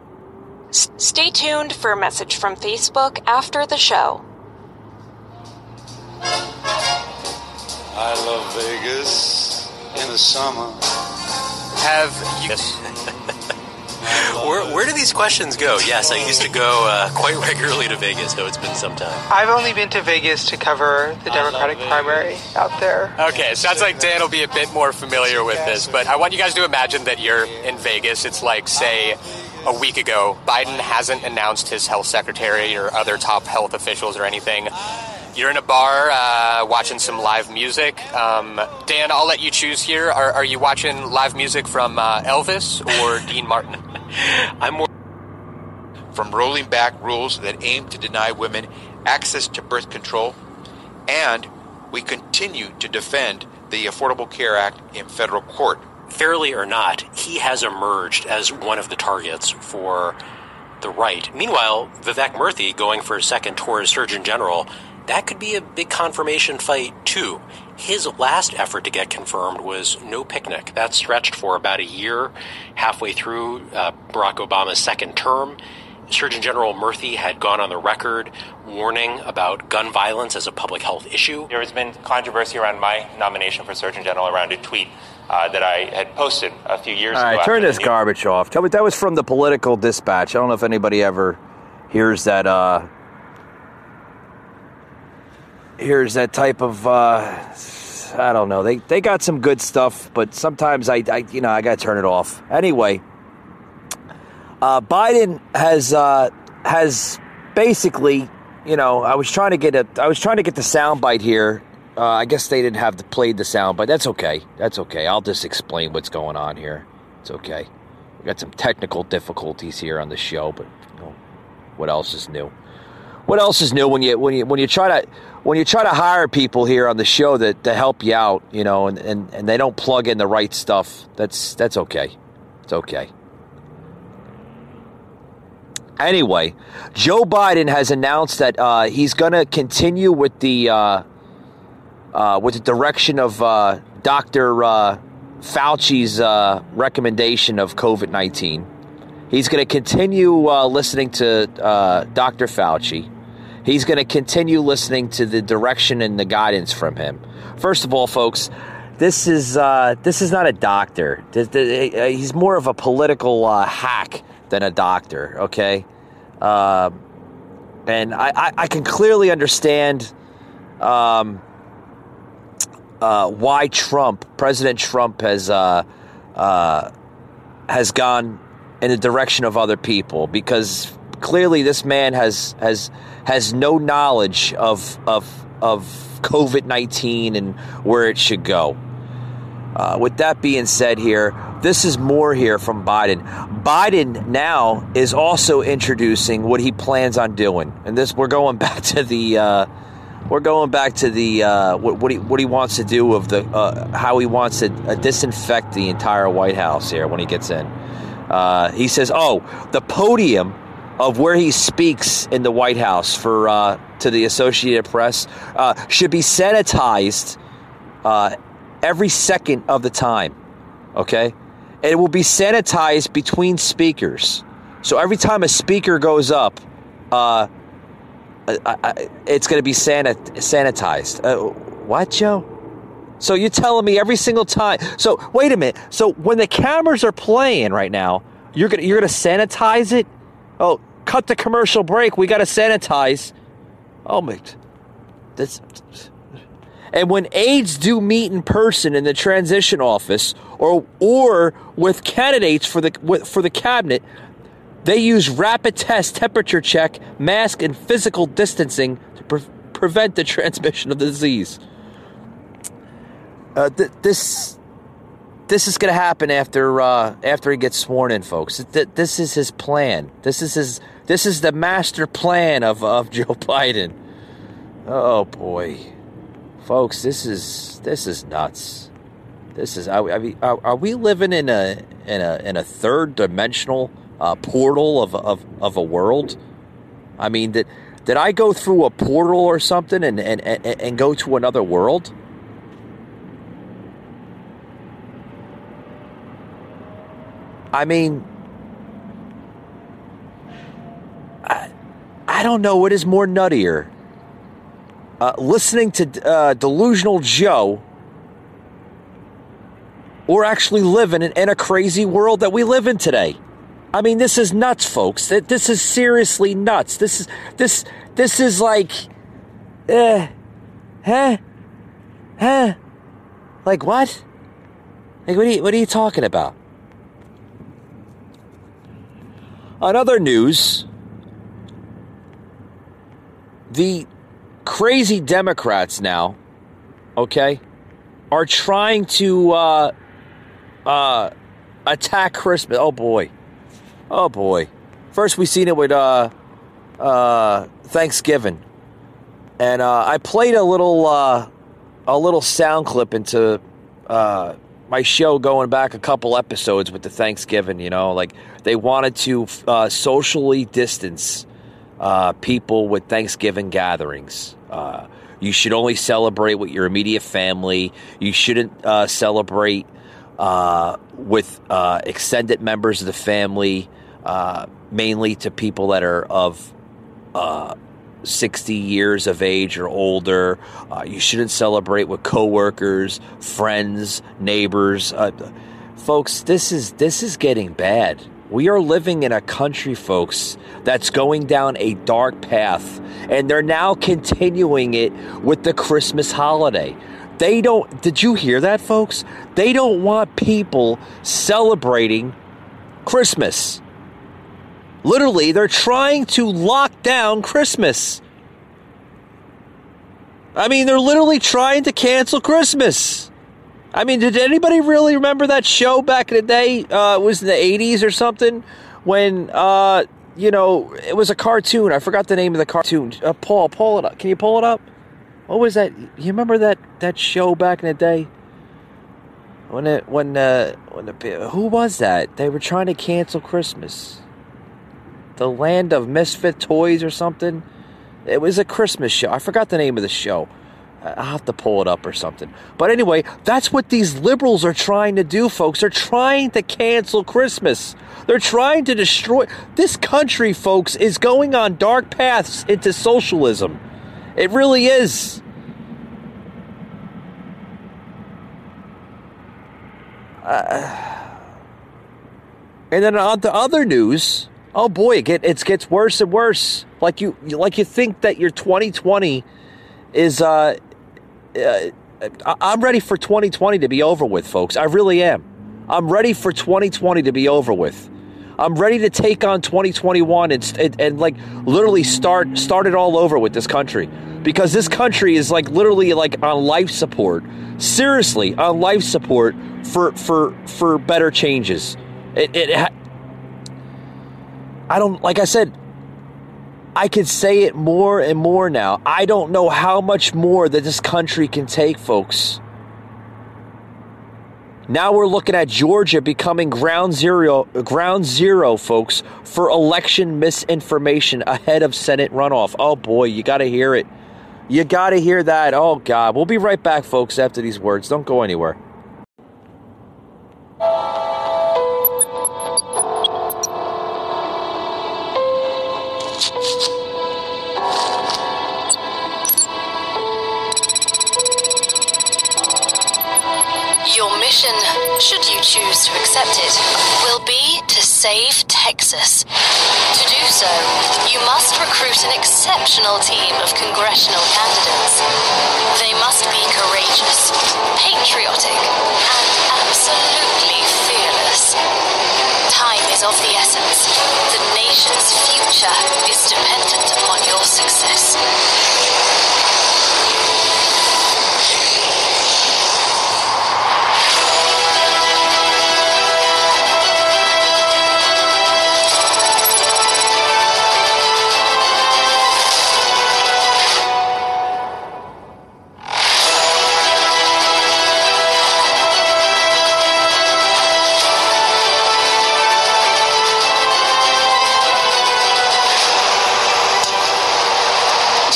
S- Stay tuned for a message from Facebook after the show. I love Vegas in the summer. Have you? where, where do these questions go? Yes, I used to go uh, quite regularly to Vegas, though it's been some time. I've only been to Vegas to cover the Democratic primary out there. Okay, sounds like Dan will be a bit more familiar with this, but I want you guys to imagine that you're in Vegas. It's like, say, a week ago. Biden hasn't announced his health secretary or other top health officials or anything. You're in a bar uh, watching some live music. Um, Dan, I'll let you choose here. Are, are you watching live music from uh, Elvis or Dean Martin? I'm more from rolling back rules that aim to deny women access to birth control, and we continue to defend the Affordable Care Act in federal court. Fairly or not, he has emerged as one of the targets for the right. Meanwhile, Vivek Murthy going for a second tour as Surgeon General, that could be a big confirmation fight too. His last effort to get confirmed was no picnic. That stretched for about a year, halfway through uh, Barack Obama's second term. Surgeon General Murthy had gone on the record warning about gun violence as a public health issue. There has been controversy around my nomination for Surgeon General around a tweet uh, that I had posted a few years All ago. right, turn this news- garbage off. Tell me that was from the Political Dispatch. I don't know if anybody ever hears that. Uh, hears that type of. Uh, I don't know. They they got some good stuff, but sometimes I, I you know I got to turn it off. Anyway, uh, Biden has uh, has basically, you know, I was trying to get a I was trying to get the soundbite here. Uh, I guess they didn't have the played the sound, but that's okay. That's okay. I'll just explain what's going on here. It's okay. We got some technical difficulties here on the show, but you know, what else is new? What else is new when you when you when you try to when you try to hire people here on the show that to help you out, you know, and, and, and they don't plug in the right stuff? That's that's okay. It's okay. Anyway, Joe Biden has announced that uh, he's going to continue with the uh, uh, with the direction of uh, Doctor uh, Fauci's uh, recommendation of COVID nineteen. He's going to continue listening to Dr. Fauci. He's going to continue listening to the direction and the guidance from him. First of all, folks, this is uh, this is not a doctor. He's more of a political uh, hack than a doctor. Okay, uh, and I, I, I can clearly understand um, uh, why Trump, President Trump, has uh, uh, has gone in the direction of other people because clearly this man has has has no knowledge of of of COVID nineteen and where it should go. Uh, with that being said, here this is more here from Biden. Biden now is also introducing what he plans on doing, and this we're going back to the. Uh, we're going back to the uh, what, what he what he wants to do of the uh, how he wants to uh, disinfect the entire White House here when he gets in. Uh, he says, "Oh, the podium of where he speaks in the White House for uh, to the Associated Press uh, should be sanitized every second of the time. Okay, and it will be sanitized between speakers. So every time a speaker goes up." I, it's going to be sanit- sanitized. Uh, what, Joe? So you're telling me every single time. So wait a minute. So when the cameras are playing right now, you're gonna you're gonna sanitize it. Oh, cut the commercial break. We gotta sanitize. Oh my, this. And when aides do meet in person in the transition office or or with candidates for the for the cabinet, they use rapid test, temperature check, mask, and physical distancing to pre- prevent the transmission of the disease. Uh, th- this this is going to happen after uh, after he gets sworn in, folks. Th- this is his plan. This is his. This is the master plan of of Joe Biden. Oh boy, folks, this is this is nuts. This is. Are, we- are, are we living in a in a in a third dimensional uh, portal of, of of a world? I mean, did did I go through a portal or something and and, and, and go to another world? I mean, I, I don't know what is more nuttier. Uh, listening to uh, Delusional Joe or actually living in, in a crazy world that we live in today. I mean, this is nuts, folks. Th- This is seriously nuts. This is this this is like, uh, huh, huh, like what? Like what are you what are you talking about? On other news, the crazy Democrats now, okay, are trying to uh, uh, attack Christmas. Oh boy, oh boy. First, we seen it with uh, uh, Thanksgiving, and uh, I played a little uh, a little sound clip into uh, my show going back a couple episodes with the Thanksgiving. You know, like they wanted to uh, socially distance uh, people with Thanksgiving gatherings. Uh, you should only celebrate with your immediate family. You shouldn't uh, celebrate uh, with uh, extended members of the family, uh, mainly to people that are of uh, 60 years of age or older. Uh, you shouldn't celebrate with coworkers, friends, neighbors. Uh, folks, this is this is getting bad. We are living in a country, folks, that's going down a dark path, and they're now continuing it with the Christmas holiday. They don't. Did you hear that, folks? They don't want people celebrating Christmas. Literally, they're trying to lock down Christmas. I mean, they're literally trying to cancel Christmas. I mean, did anybody really remember that show back in the day? Uh, it was in the 80s or something when, uh, you know, it was a cartoon. I forgot the name of the cartoon. Uh, Paul, pull it up. Can you pull it up? What was that? You remember that, that show back in the day? When it, when, uh, when the, who was that? They were trying to cancel Christmas. The Land of Misfit Toys or something. It was a Christmas show. I forgot the name of the show. I'll have to pull it up or something. But anyway, that's what these liberals are trying to do, folks. They're trying to cancel Christmas. They're trying to destroy. This country, folks, is going on dark paths into socialism. It really is. Uh, and then on the other news, oh boy, it, get, it gets worse and worse. Like you, like you think that your 2020 is. Uh, uh, I'm ready for 2020 to be over with, folks. I really am. I'm ready for 2020 to be over with. I'm ready to take on 2021 and, and, and like literally start start it all over with this country because this country is like literally like on life support. Seriously, on life support for for for better changes. It, it I don't like I said I could say it more and more now. I don't know how much more that this country can take, folks. Now we're looking at Georgia becoming ground zero, ground zero, folks, for election misinformation ahead of Senate runoff. Oh boy, you got to hear it. You got to hear that. Oh God, we'll be right back, folks. After these words, don't go anywhere. Should you choose to accept it, will be to save Texas. To do so, you must recruit an exceptional team of congressional candidates. They must be courageous, patriotic, and absolutely fearless. Time is of the essence. The nation's future is dependent upon your success.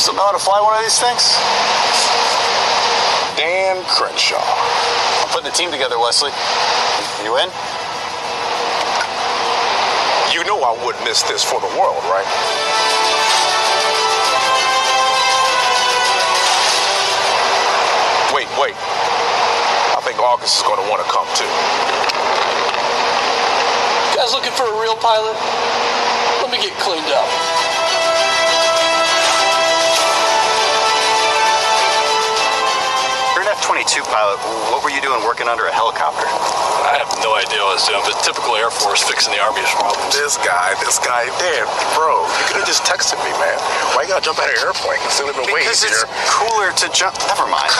Still know how to fly one of these things? Dan Crenshaw. I'm putting the team together, Wesley. You in? You know I wouldn't miss this for the world, right? Wait, wait. I think August is going to want to come too. guys looking for a real pilot? Let me get cleaned up. You're an F 22 pilot. What were you doing working under a helicopter? I have no idea what I was doing, but typical Air Force fixing the Army's problems. This guy, this guy, damn, bro, you could have just texted me, man. Why you gotta jump out of an airplane instead of been way Because easier? it's cooler to jump. Never mind.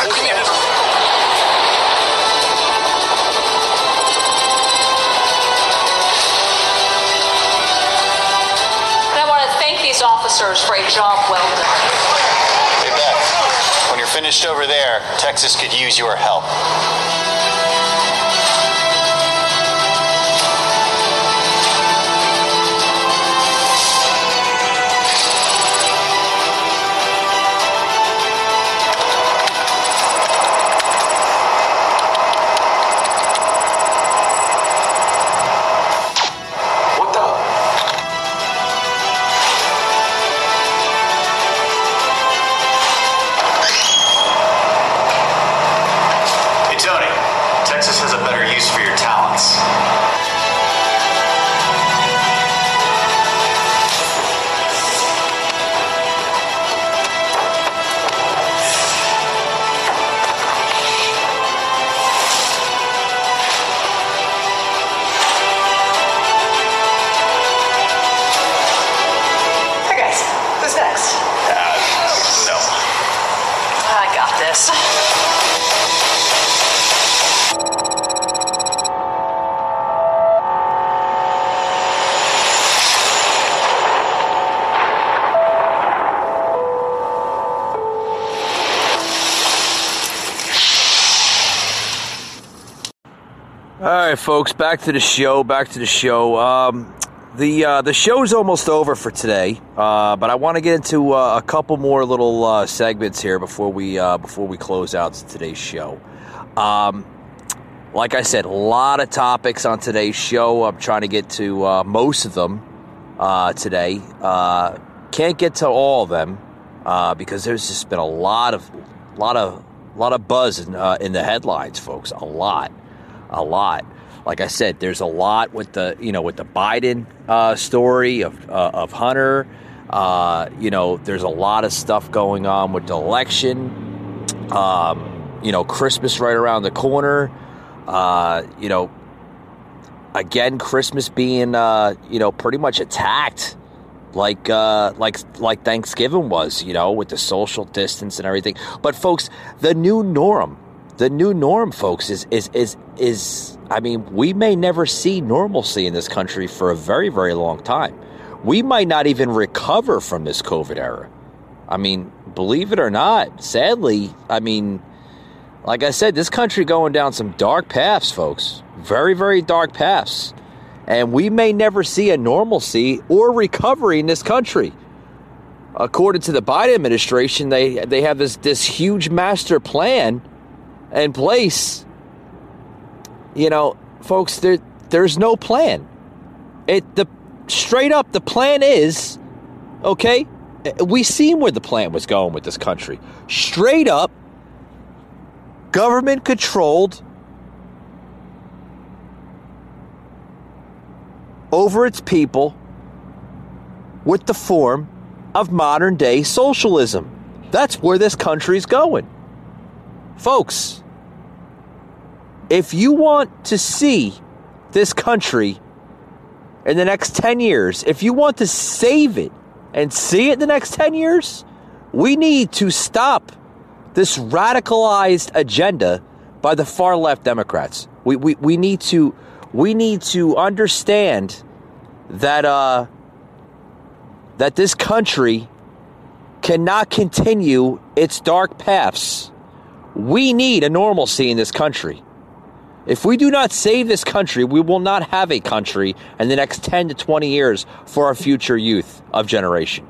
I want to thank these officers for a job well done. You're finished over there, Texas could use your help. This. All right, folks, back to the show. Back to the show. Um, the uh, the show's almost over for today, uh, but I want to get into uh, a couple more little uh, segments here before we uh, before we close out today's show. Um, like I said, a lot of topics on today's show. I'm trying to get to uh, most of them today. Can't get to all of them because there's just been a lot of lot of lot of buzz in, in the headlines, folks. A lot, a lot. Like I said, there's a lot with the you know with the Biden uh, story of uh, of Hunter. Uh, you know, there's a lot of stuff going on with the election. Um, you know, Christmas right around the corner. Uh, you know, again, Christmas being uh, you know pretty much attacked like uh, like like Thanksgiving was, you know, with the social distance and everything. But folks, the new norm, the new norm, folks, is is is is. I mean, we may never see normalcy in this country for a very very long time. We might not even recover from this COVID era. I mean, believe it or not, sadly, I mean, like I said, this country going down some dark paths, folks. Very very dark paths and we may never see a normalcy or recovery in this country. According to the Biden administration, they they have this this huge master plan and place, you know, folks, there there's no plan. It the straight up the plan is okay. We seen where the plan was going with this country. Straight up, government controlled over its people with the form of modern day socialism. That's where this country's going. Folks, if you want to see this country in the next 10 years, if you want to save it and see it in the next 10 years, we need to stop this radicalized agenda by the far left Democrats. We, we, we need to we need to understand that uh, that this country cannot continue its dark paths. We need a normalcy in this country. If we do not save this country, we will not have a country in the next 10 to 20 years for our future youth of generation.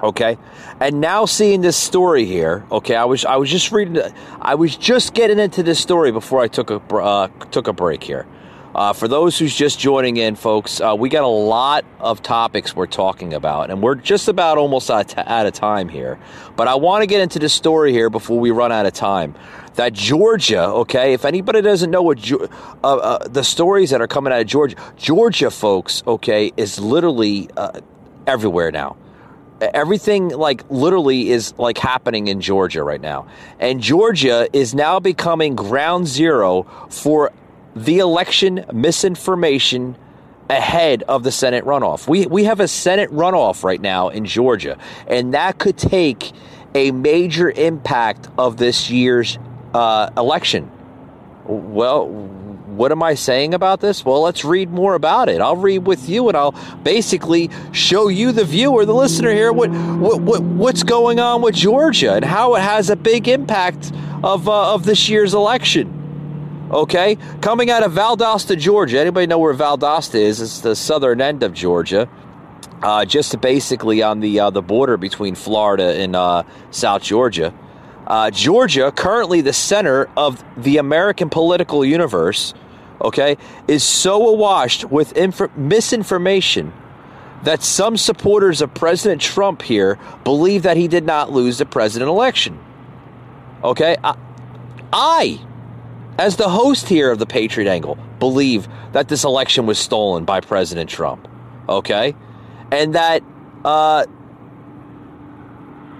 Okay? And now seeing this story here, okay, I was I was just reading I was just getting into this story before I took a uh, took a break here. Uh, for those who's just joining in, folks, uh, we got a lot of topics we're talking about, and we're just about almost out, of time here. But I want to get into the story here before we run out of time. That Georgia, okay, if anybody doesn't know what uh, uh, the stories that are coming out of Georgia, Georgia, folks, okay, is literally uh, everywhere now everything like literally is like happening in Georgia right now. And Georgia is now becoming ground zero for the election misinformation ahead of the Senate runoff. We we have a Senate runoff right now in Georgia, and that could take a major impact of this year's uh, election. Well, what am I saying about this? Well, let's read more about it. I'll read with you, and I'll basically show you, the viewer, the listener here, what what, what what's going on with Georgia and how it has a big impact of uh, of this year's election. Okay, coming out of Valdosta, Georgia. Anybody know where Valdosta is? It's the southern end of Georgia, uh, just basically on the uh, the border between Florida and uh, South Georgia. Uh, Georgia, currently the center of the American political universe, okay, is so awash with inf- misinformation that some supporters of President Trump here believe that he did not lose the president election. Okay, I, I as the host here of the Patriot Angle, believe that this election was stolen by President Trump. Okay? And that uh,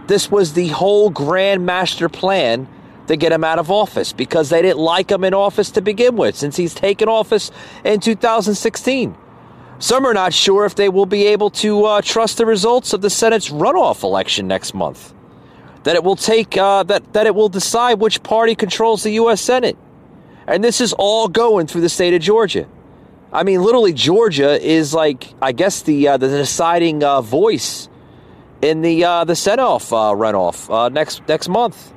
this was the whole grand master plan to get him out of office because they didn't like him in office to begin with since he's taken office in 2016. Some are not sure if they will be able to uh, trust the results of the Senate's runoff election next month. That it will take uh, that that it will decide which party controls the U.S. Senate. And this is all going through the state of Georgia. I mean, literally, Georgia is like, I guess, the uh, the deciding uh, voice in the uh, the set off uh, runoff uh, next next month.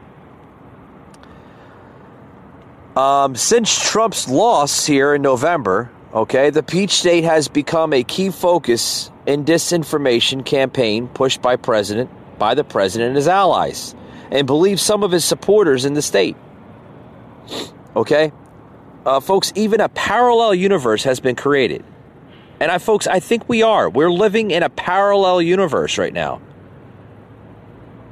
Um, since Trump's loss here in November, okay, the Peach State has become a key focus in disinformation campaign pushed by president by the president and his allies, and believes some of his supporters in the state. Okay? Uh, folks, even a parallel universe has been created. And I, folks, I think we are. We're living in a parallel universe right now.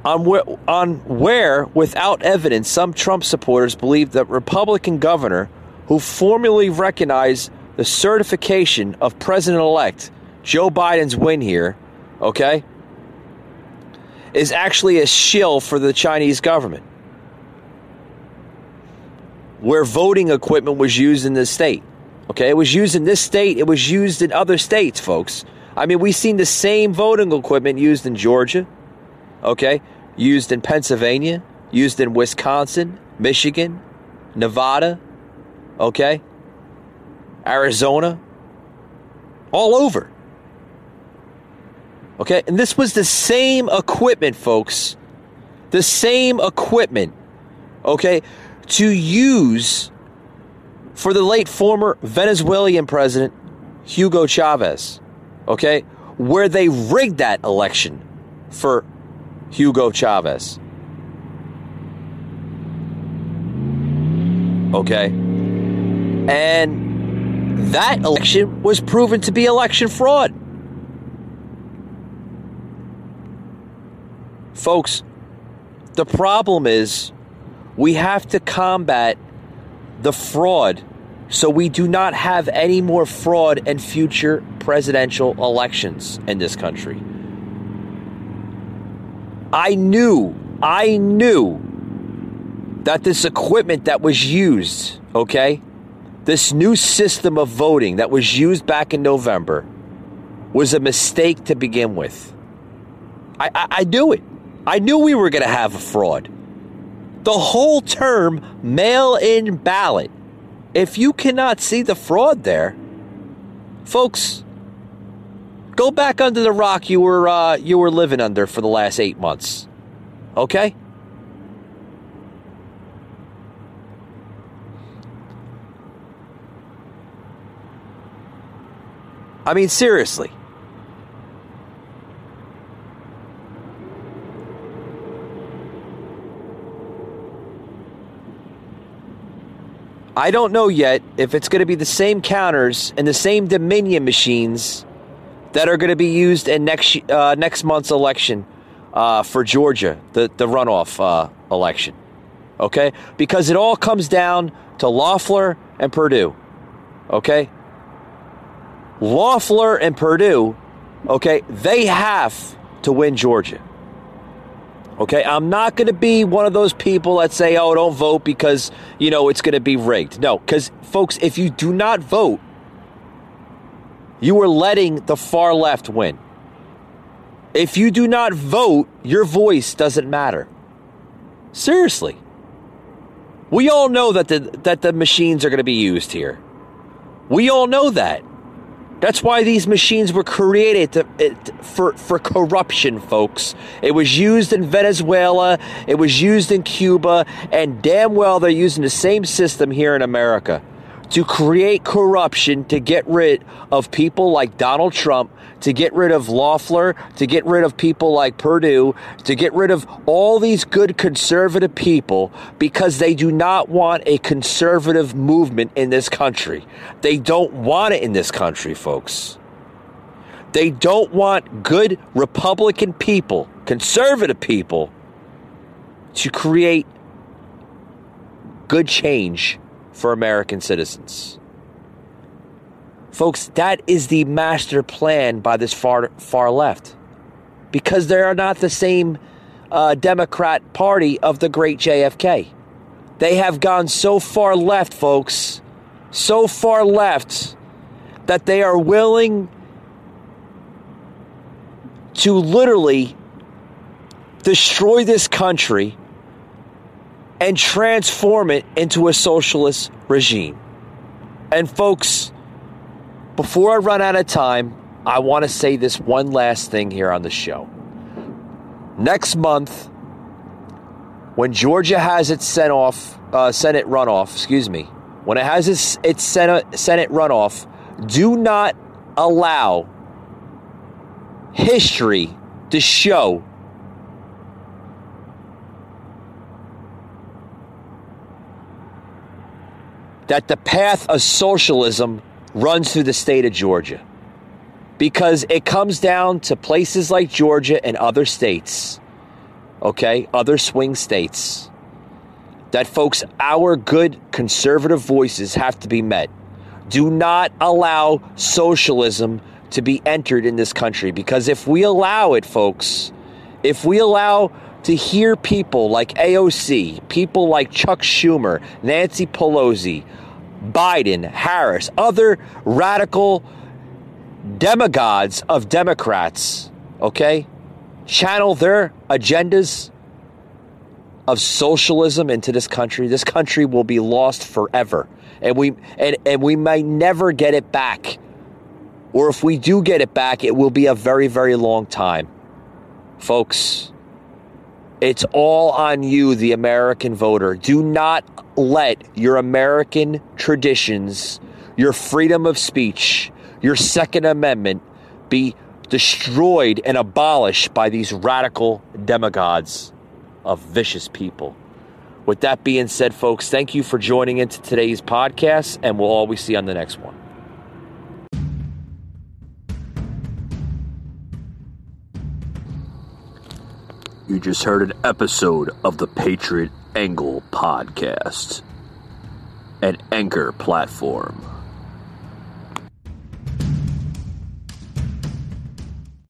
On where, on where, without evidence, some Trump supporters believe that Republican governor who formally recognized the certification of President elect Joe Biden's win here, okay, is actually a shill for the Chinese government where voting equipment was used in this state. Okay, it was used in this state, it was used in other states, folks. I mean, we've seen the same voting equipment used in Georgia, okay, used in Pennsylvania, used in Wisconsin, Michigan, Nevada, okay, Arizona, all over. Okay, and this was the same equipment, folks. The same equipment, okay, to use for the late former Venezuelan president Hugo Chavez, okay, where they rigged that election for Hugo Chavez. Okay. And that election was proven to be election fraud. Folks, the problem is we have to combat the fraud so we do not have any more fraud in future presidential elections in this country. I knew, I knew that this equipment that was used, okay, this new system of voting that was used back in November was a mistake to begin with. I, I, I knew it. I knew we were going to have a fraud. The whole term mail in ballot if you cannot see the fraud there, folks, go back under the rock you were uh, you were living under for the last eight months. Okay. I mean, seriously. I don't know yet if it's going to be the same counters and the same Dominion machines that are going to be used in next uh, next month's election uh, for Georgia, the the runoff uh, election. Okay, because it all comes down to Loeffler and Perdue. Okay, Loeffler and Perdue. Okay, they have to win Georgia. Okay, I'm not going to be one of those people that say, oh, don't vote because, you know, it's going to be rigged. No, because, folks, if you do not vote, you are letting the far left win. If you do not vote, your voice doesn't matter. Seriously. We all know that the, that the machines are going to be used here. We all know that. That's why these machines were created to, it, for, for corruption, folks. It was used in Venezuela, it was used in Cuba, and damn well they're using the same system here in America to create corruption to get rid of people like Donald Trump, to get rid of Loeffler, to get rid of people like Perdue, to get rid of all these good conservative people because they do not want a conservative movement in this country. They don't want it in this country, folks. They don't want good Republican people, conservative people, to create good change for American citizens. Folks, that is the master plan by this far far left. Because they are not the same uh, Democrat Party of the great JFK. They have gone so far left, folks, so far left that they are willing to literally destroy this country and transform it into a socialist regime. And, folks, before I run out of time, I want to say this one last thing here on the show. Next month, when Georgia has its Senate, off, uh, Senate runoff, excuse me, when it has its, its Senate, Senate runoff, do not allow history to show that the path of socialism runs through the state of Georgia. Because it comes down to places like Georgia and other states, okay, other swing states, that folks, our good conservative voices have to be met. Do not allow socialism to be entered in this country because if we allow it, folks, if we allow to hear people like AOC, people like Chuck Schumer, Nancy Pelosi, Biden, Harris, other radical demagogues of Democrats, okay, channel their agendas of socialism into this country, this country will be lost forever. And we and, and we may never get it back. Or if we do get it back, it will be a very, very long time. Folks, it's all on you, the American voter. Do not let your American traditions, your freedom of speech, your Second Amendment be destroyed and abolished by these radical demagogues of vicious people. With that being said, folks, thank you for joining into today's podcast, and we'll always see you on the next one. You just heard an episode of the Patriot Angle podcast. an Anchor platform.